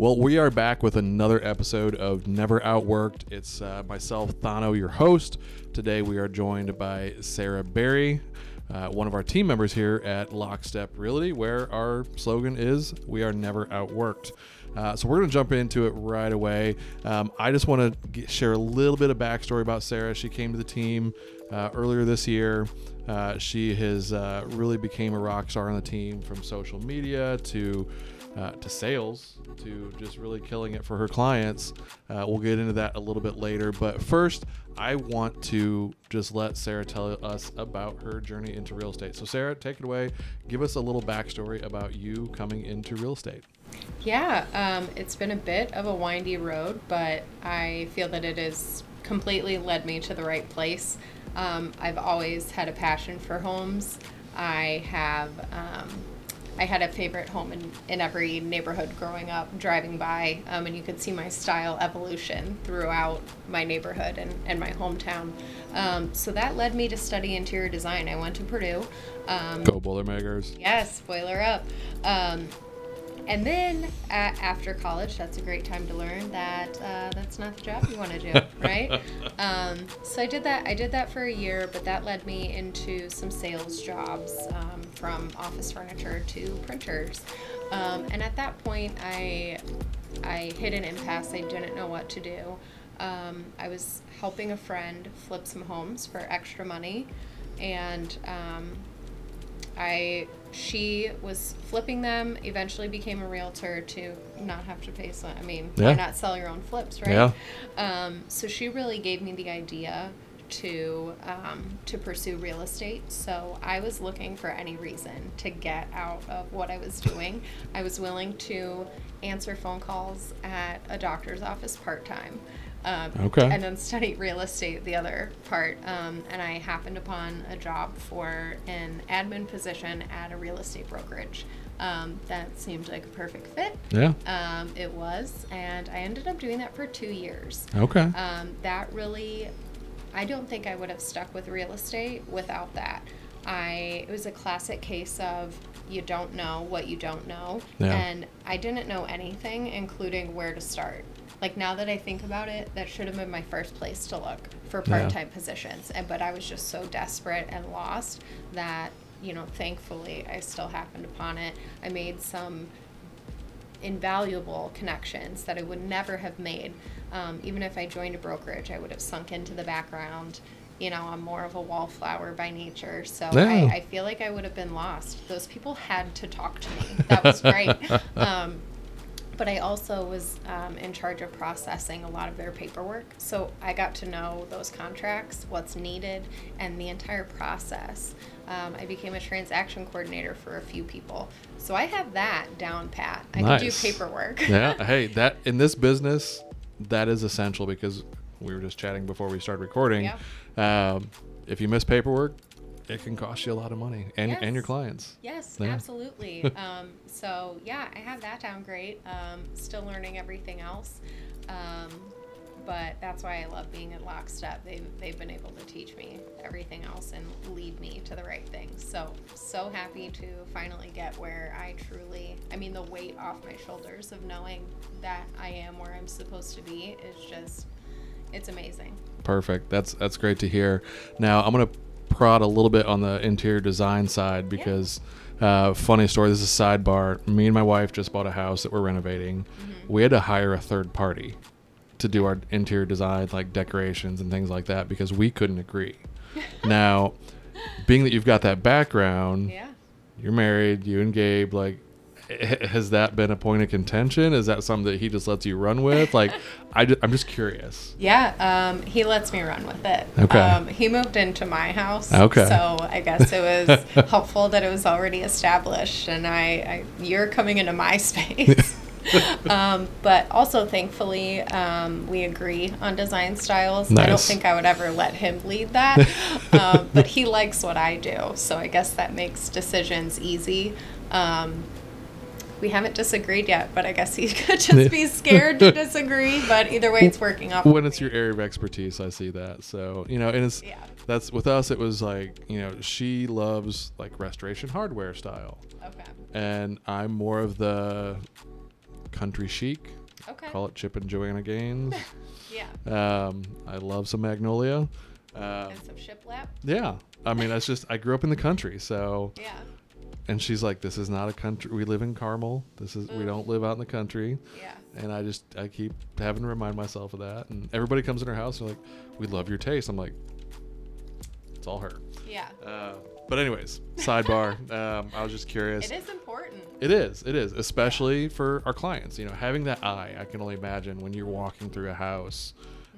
Well, we are back with another episode of Never Outworked. It's uh, myself, Thano, your host. Today we are joined by Sara Berry, uh, one of our team members here at Lockstep Realty, where our slogan is We are never outworked. Uh, so we're going to jump into it right away. Um, I just want to share a little bit of backstory about Sara. She came to the team uh, earlier this year. Uh, she has uh, really became a rock star on the team from social media to uh, to sales to just really killing it for her clients. Uh, we'll get into that a little bit later. But first, I want to just let Sara tell us about her journey into real estate. So, Sara, take it away. Give us a little backstory about you coming into real estate. Yeah, um, it's been a bit of a windy road, but I feel that it has completely led me to the right place. Um, I've always had a passion for homes. I have um, I had a favorite home in, in every neighborhood growing up, driving by, um, and you could see my style evolution throughout my neighborhood and, and my hometown. Um, so that led me to study interior design. I went to Purdue. Um, Go Boilermakers. Yes, Boiler Up. And then uh, after college, that's a great time to learn that uh, that's not the job you want to do, right? Um, so I did that. I did that for a year, but that led me into some sales jobs, um, from office furniture to printers. Um, and at that point, I I hit an impasse. I didn't know what to do. Um, I was helping a friend flip some homes for extra money, and um, I she was flipping them. Eventually, became a realtor to not have to pay. So I mean, yeah. why not sell your own flips, right? Yeah. Um, so she really gave me the idea to um, to pursue real estate. So I was looking for any reason to get out of what I was doing. I was willing to answer phone calls at a doctor's office part time. Um, okay. And then study real estate, the other part. Um, and I happened upon a job for an admin position at a real estate brokerage. Um, that seemed like a perfect fit. Yeah. Um, it was. And I ended up doing that for two years. Okay. Um, that really, I don't think I would have stuck with real estate without that. I, it was a classic case of you don't know what you don't know. Yeah. And I didn't know anything, including where to start. Like now that I think about it, that should have been my first place to look for part-time yeah. positions. And but I was just so desperate and lost that you know, thankfully, I still happened upon it. I made some invaluable connections that I would never have made. Um, even if I joined a brokerage, I would have sunk into the background. You know, I'm more of a wallflower by nature, so yeah. I, I, feel like I would have been lost. Those people had to talk to me. That was great. um, but I also was um, in charge of processing a lot of their paperwork. So I got to know those contracts, what's needed, and the entire process. Um, I became a transaction coordinator for a few people. So I have that down pat. I nice. can do paperwork. yeah. Hey, that in this business, that is essential because we were just chatting before we started recording. Yeah. Um, if you miss paperwork, it can cost you a lot of money and, yes. and your clients. Yes, yeah. absolutely. um, so yeah, I have that down great. Um, still learning everything else. Um, but that's why I love being at Lockstep. They've, they've been able to teach me everything else and lead me to the right things. So, so happy to finally get where I truly, I mean, the weight off my shoulders of knowing that I am where I'm supposed to be is just, it's amazing. Perfect. That's, that's great to hear. Now, I'm going to prod a little bit on the interior design side because uh, funny story. This is a sidebar. Me and my wife just bought a house that we're renovating. Mm-hmm. We had to hire a third party to do our interior design, like decorations and things like that, because we couldn't agree. now, being that you've got that background, yeah. you're married, you and Gabe, like has that been a point of contention? Is that something that he just lets you run with? Like, I just, I'm just curious. Yeah, um, he lets me run with it. Okay. Um, he moved into my house. Okay. So I guess it was helpful that it was already established, and I, I you're coming into my space. um, but also, thankfully, um, we agree on design styles. Nice. I don't think I would ever let him lead that, um, but he likes what I do, so I guess that makes decisions easy. Um, we haven't disagreed yet, but I guess he could just be scared to disagree. But either way, it's working out. When it's your area of expertise, I see that. So you know, and it's yeah. that's with us. It was like you know, she loves like restoration hardware style. Okay. And I'm more of the country chic. Okay. Call it Chip and Joanna Gaines. Yeah. um, I love some Magnolia. Uh, and some shiplap. yeah, I mean, that's just I grew up in the country, so Yeah. And she's like, "This is not a country. We live in Carmel. This is we don't live out in the country." Yeah. And I just I keep having to remind myself of that. And everybody comes in her house and they're like, "We love your taste." I'm like, "It's all her." Yeah. Uh, but anyways, sidebar. um, I was just curious. It is important. It is. It is, especially for our clients. You know, having that eye. I can only imagine when you're walking through a house,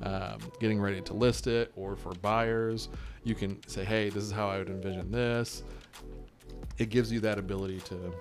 um, getting ready to list it, or for buyers, you can say, "Hey, this is how I would envision this." It gives you that ability to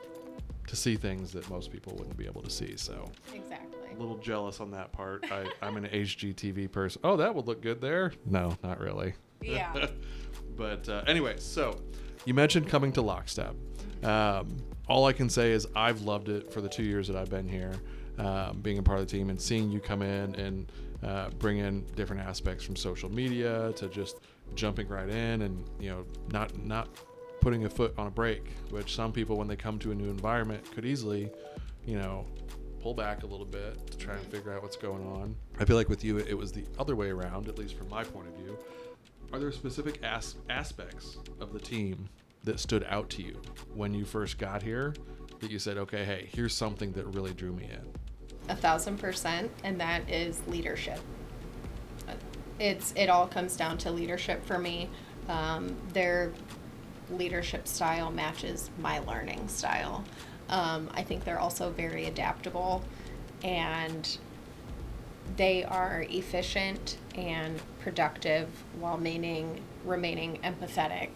to see things that most people wouldn't be able to see. So, Exactly. a little jealous on that part. I, I'm an HGTV person. Oh, that would look good there. No, not really. Yeah. but uh, anyway, so you mentioned coming to Lockstep. Um, all I can say is I've loved it for the two years that I've been here, um, being a part of the team and seeing you come in and uh, bring in different aspects from social media to just jumping right in and you know not not putting a foot on a brake, which some people when they come to a new environment could easily, you know, pull back a little bit to try and figure out what's going on. I feel like with you, it was the other way around, at least from my point of view. Are there specific as- aspects of the team that stood out to you when you first got here that you said, okay, hey, here's something that really drew me in? a thousand percent and that is leadership it's it all comes down to leadership for me um, their leadership style matches my learning style um, i think they're also very adaptable and they are efficient and productive while remaining remaining empathetic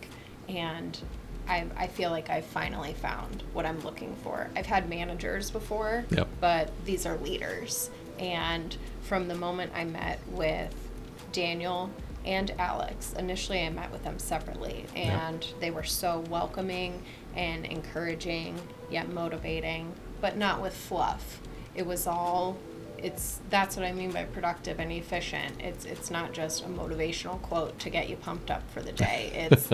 and I, I feel like I've finally found what I'm looking for. I've had managers before, Yep. but these are leaders. And from the moment I met with Daniel and Alex, initially I met with them separately, and they were so welcoming and encouraging, yet motivating, but not with fluff. It was all it's that's what I mean by productive and efficient. It's it's not just a motivational quote to get you pumped up for the day. It's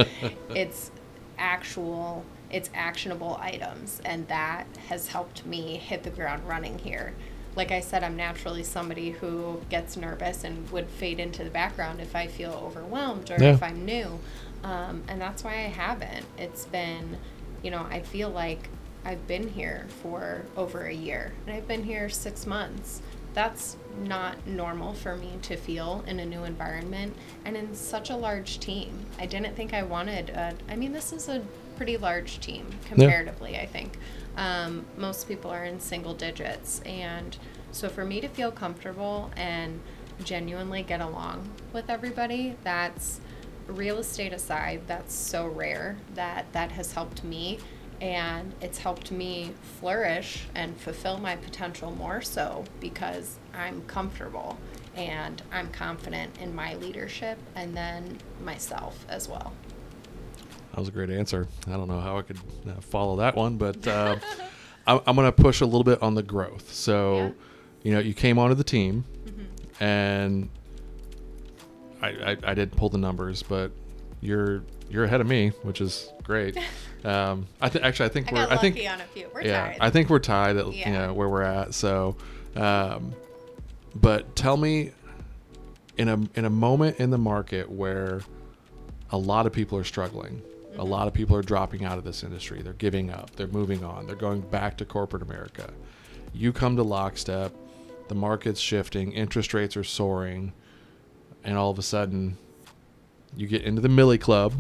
it's actual it's actionable items and that has helped me hit the ground running here. Like I said, I'm naturally somebody who gets nervous and would fade into the background if I feel overwhelmed or Yeah. if I'm new. Um, and that's why I haven't. It's been, you know, I feel like I've been here for over a year and I've been here six months. That's not normal for me to feel in a new environment and in such a large team. I didn't think I wanted, a, I mean, this is a pretty large team comparatively, I think. Um, most people are in single digits. And so for me to feel comfortable and genuinely get along with everybody, that's real estate aside, that's so rare that that has helped me and it's helped me flourish and fulfill my potential more so because I'm comfortable and I'm confident in my leadership and then myself as well. That was a great answer. I don't know how I could uh, follow that one, but uh, I'm, I'm going to push a little bit on the growth. So, Yeah. you know, you came onto the team, Mm-hmm. and I, I, I did pull the numbers, but you're you're ahead of me, which is great. Um, I th- actually I think I we're I think on a few. We're yeah tied. I think we're tied at you know where we're at. So, um, but tell me in a in a moment in the market where a lot of people are struggling. A lot of people are dropping out of this industry. They're giving up. They're moving on. They're going back to corporate America. You come to lockstep. The market's shifting. Interest rates are soaring, and all of a sudden, you get into the Millie Club.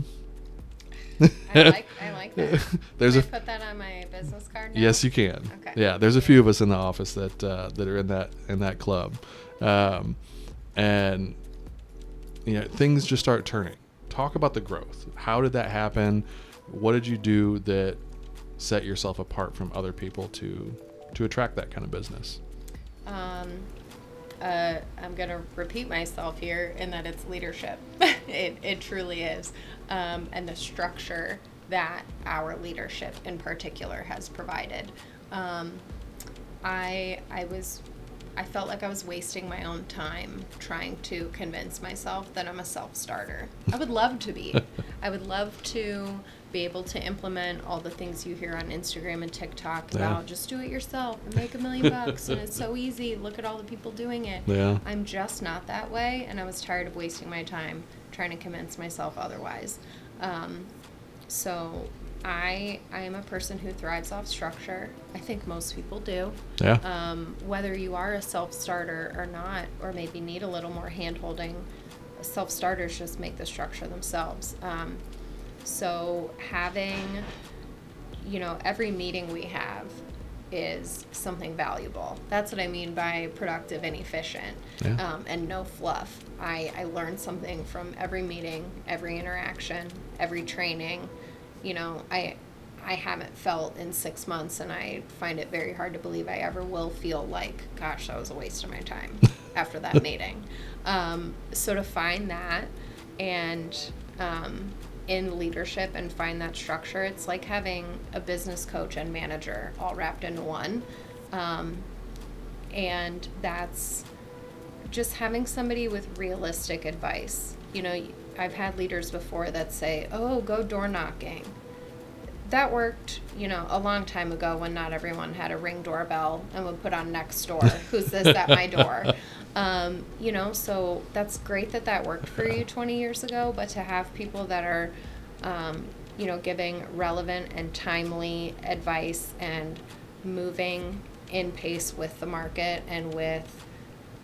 I like I like that. There's Can a I put that on my business card now? Yes, you can. Okay. Yeah, there's a few of us in the office that uh, that are in that in that club, um, and you know things just start turning. Talk about the growth. How did that happen? What did you do that set yourself apart from other people to to attract that kind of business? Um, uh, I'm going to repeat myself here in that it's leadership. it, it truly is. Um, and the structure that our leadership in particular has provided. Um, I, I was I felt like I was wasting my own time trying to convince myself that I'm a self starter. I would love to be. I would love to be able to implement all the things you hear on Instagram and TikTok Yeah. about just do it yourself and make a million bucks and it's so easy. Look at all the people doing it. Yeah. I'm just not that way, and I was tired of wasting my time trying to convince myself otherwise. Um, so I I am a person who thrives off structure. I think most people do. Yeah. Um, whether you are a self starter or not, or maybe need a little more hand holding, self starters just make the structure themselves. Um, so having, you know, every meeting we have is something valuable. That's what I mean by productive and efficient Yeah. um, and no fluff. I, I learn something from every meeting, every interaction, every training. You know, I I haven't felt in six months, and I find it very hard to believe I ever will feel like, gosh, that was a waste of my time after that meeting. Um, so to find that and um, in leadership and find that structure, it's like having a business coach and manager all wrapped into one. Um, and that's just having somebody with realistic advice. You know, I've had leaders before that say, "Oh, go door knocking." That worked, you know, a long time ago when not everyone had a ring doorbell and would put on next door. Who's this at my door? Um, you know, so that's great that that worked for you 20 years ago. But to have people that are, um, you know, giving relevant and timely advice and moving in pace with the market and with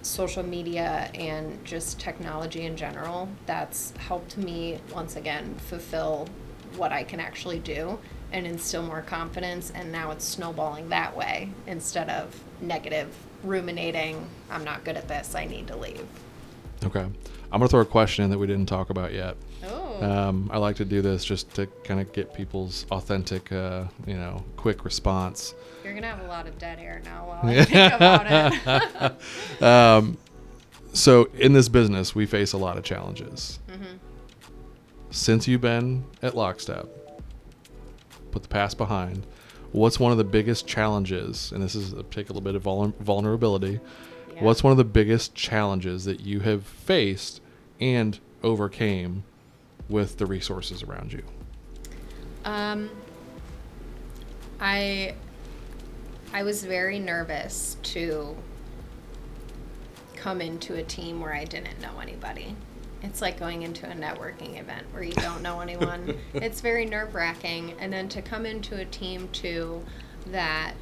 social media and just technology in general that's helped me once again fulfill what I can actually do and instill more confidence and now it's snowballing that way instead of negative ruminating I'm not good at this I need to leave. Okay. I'm gonna throw a question in that we didn't talk about yet. Oh. Um, I like to do this just to kind of get people's authentic, uh, you know, quick response. You're going to have a lot of dead air now while I think about it. Um, so in this business, we face a lot of challenges. Mhm. Since you've been at Lockstep, put the past behind. What's one of the biggest challenges? And this is a little bit of vul- vulnerability. Yeah. What's one of the biggest challenges that you have faced and overcame with the resources around you? Um, I I was very nervous to come into a team where I didn't know anybody. It's like going into a networking event where you don't know anyone. it's very nerve wracking. And then to come into a team too that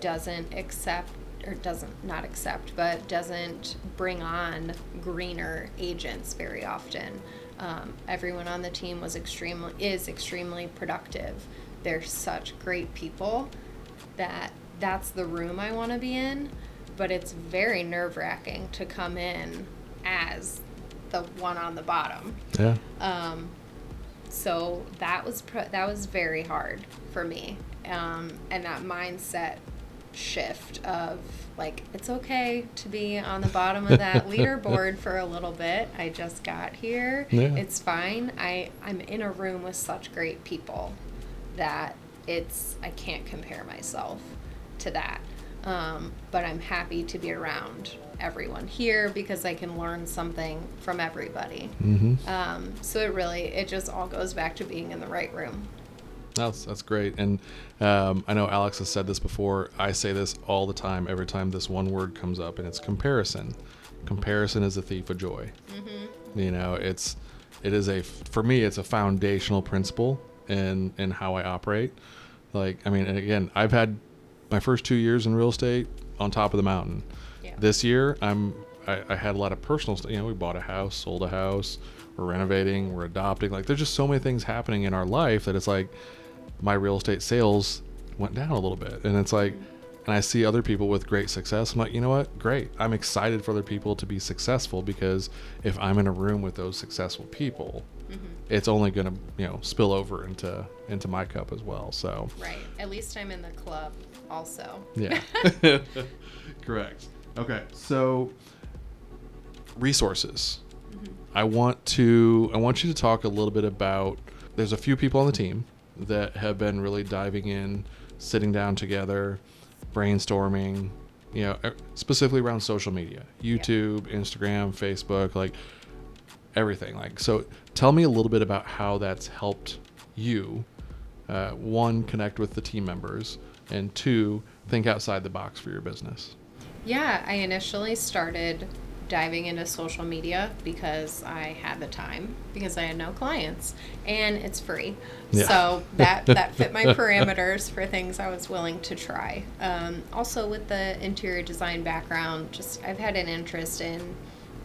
doesn't accept or doesn't not accept but doesn't bring on greener agents very often um, everyone on the team was extremely is extremely productive they're such great people that that's the room i want to be in but it's very nerve-wracking to come in as the one on the bottom Yeah. um, so that was pr- that was very hard for me, um, and that mindset shift of like it's okay to be on the bottom of that leaderboard for a little bit. I just got here. Yeah. It's fine. I I'm in a room with such great people that it's I can't compare myself to that. Um, but I'm happy to be around everyone here because I can learn something from everybody. Mm-hmm. Um, so it really, it just all goes back to being in the right room. That's that's great, and um, I know Alex has said this before. I say this all the time, every time this one word comes up, and it's comparison. Comparison is a thief of joy. You know, it's it is a for me, it's a foundational principle in in how I operate. Like, I mean, and again, I've had my first two years in real estate on top of the mountain. Yeah. This year, I'm I, I had a lot of personal stuff. You know, we bought a house, sold a house, we're renovating, we're adopting. Like, there's just so many things happening in our life that it's like my real estate sales went down a little bit, and it's like, and I see other people with great success. I'm like, you know what? Great. I'm excited for other people to be successful because if I'm in a room with those successful people, mm-hmm. it's only going to you know spill over into into my cup as well. So Right. At least I'm in the club also. yeah. Correct. Okay. So resources. Mm-hmm. I want to I want you to talk a little bit about there's a few people on the team that have been really diving in, sitting down together, brainstorming, you know, er, specifically around social media, YouTube, Instagram, Facebook, like everything. Like, so tell me a little bit about how that's helped you. Uh, one, connect with the team members, and two, think outside the box for your business. Yeah, I initially started diving into social media because I had the time because I had no clients and it's free. Yeah. So that that fit my parameters for things I was willing to try. Um, also with the interior design background, just I've had an interest in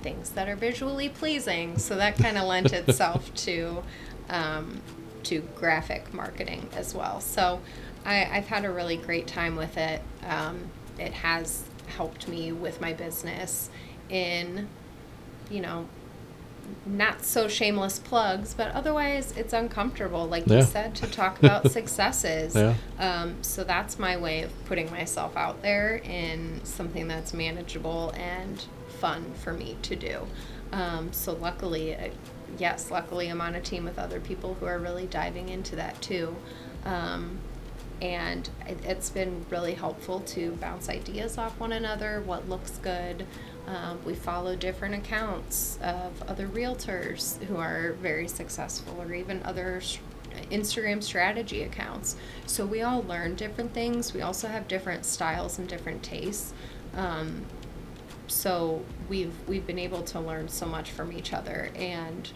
things that are visually pleasing, so that kind of lent itself to um, to graphic marketing as well. So I, I've had a really great time with it. Um, it has helped me with my business in, you know, not so shameless plugs, but otherwise it's uncomfortable, like Yeah. you said, to talk about successes. Yeah. Um, so that's my way of putting myself out there in something that's manageable and fun for me to do. Um, so luckily, uh, yes, luckily I'm on a team with other people who are really diving into that too. Um, and it, it's been really helpful to bounce ideas off one another, what looks good. Um, we follow different accounts of other realtors who are very successful, or even other s- Instagram strategy accounts. So we all learn different things. We also have different styles and different tastes. Um, so we've we've been able to learn so much from each other, and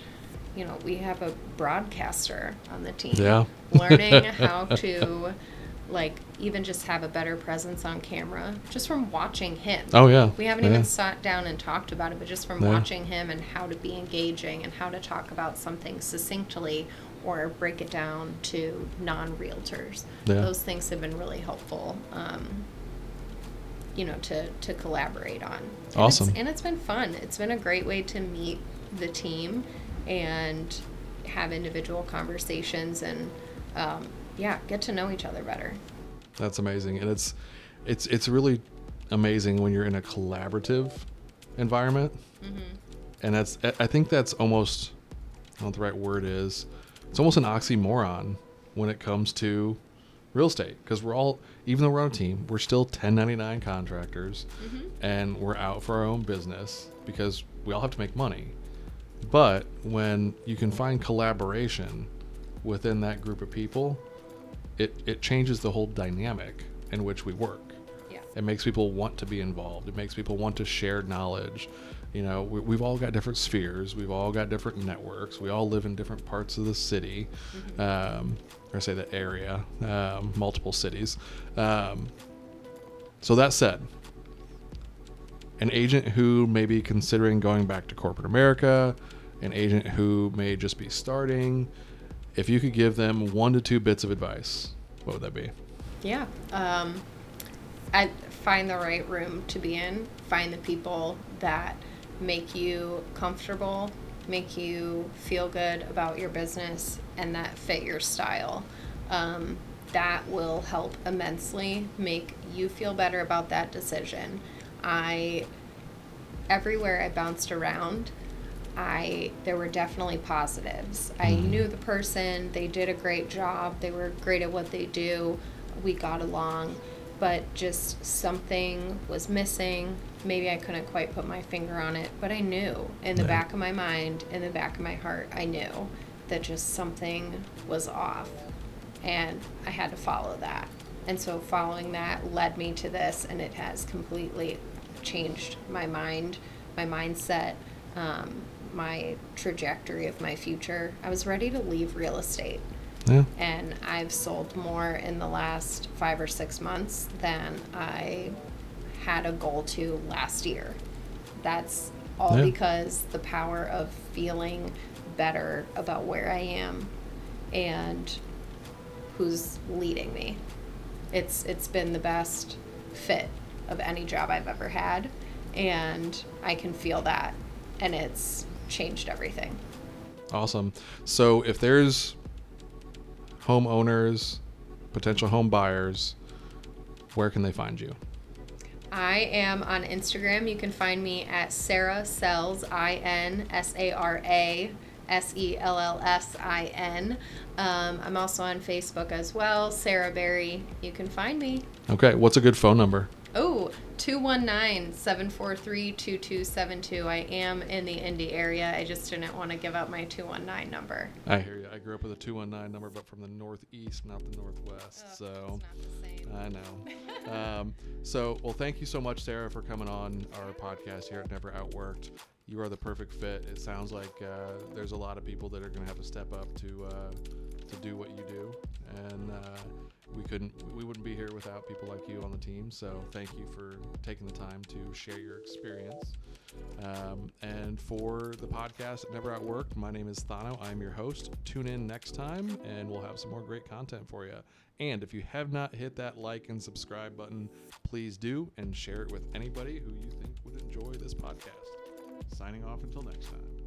you know we have a broadcaster on the team Yeah. learning how to like even just have a better presence on camera just from watching him Oh yeah. we haven't yeah. even sat down and talked about it but just from Yeah. watching him and how to be engaging and how to talk about something succinctly or break it down to non-realtors Yeah. those things have been really helpful um, you know to to collaborate on And it's- Awesome. and it's been fun it's been a great way to meet the team and have individual conversations and um, yeah get to know each other better That's amazing, and it's it's it's really amazing when you're in a collaborative environment, mm-hmm. and that's I- I think that's almost I don't know what the right word is. It's almost an oxymoron when it comes to real estate because we're all even though we're on a team, we're still 1099 contractors, mm-hmm. and we're out for our own business because we all have to make money. But when you can find collaboration within that group of people, it, it changes the whole dynamic in which we work. yeah It makes people want to be involved. It makes people want to share knowledge. You know, we, we've all got different spheres. We've all got different networks. We all live in different parts of the city, um, or say the area, um, multiple cities. Um, so that said, an agent who may be considering going back to corporate America, an agent who may just be starting, if you could give them one to two bits of advice, what would that be? Yeah. Um, I find the right room to be in. Find the people that make you comfortable, make you feel good about your business, and that fit your style. Um, that will help immensely make you feel better about that decision. I everywhere I bounced around, I there were definitely positives. I knew the person, they did a great job, they were great at what they do, we got along, but just something was missing. Maybe I couldn't quite put my finger on it, but I knew in the Yeah. back of my mind, in the back of my heart, I knew that just something was off and I had to follow that. And so following that led me to this, and it has completely changed my mind, my mindset, um, my trajectory of my future. I was ready to leave real estate, Yeah. and I've sold more in the last five or six months than I had a goal to last year. That's all Yeah. because the power of feeling better about where I am and who's leading me. It's it's been the best fit of any job I've ever had and I can feel that and it's changed everything. Awesome. So if there's homeowners, potential home buyers, where can they find you? I am on Instagram. You can find me at Sara Sells, I N S A R A S E L L S I N. Um, I'm also on Facebook as well, Sara Berry. You can find me. Okay. What's a good phone number? Oh, 219-743-2272. I am in the Indy area. I just didn't want to give out my 219 number. I hear you. I grew up with a 219 number, but from the northeast, not the northwest. Ugh, so it's not the same. I know. um, so, well, thank you so much, Sara, for coming on our podcast here at Never Outworked. You are the perfect fit. It sounds like uh, there's a lot of people that are going to have to step up to uh, to do what you do, and uh, we couldn't, we wouldn't be here without people like you on the team. So, thank you for taking the time to share your experience. Um, and for the podcast Never Outworked my name is Thano. I'm your host. Tune in next time, and we'll have some more great content for you. And if you have not hit that like and subscribe button, please do and share it with anybody who you think would enjoy this podcast. Signing off until next time.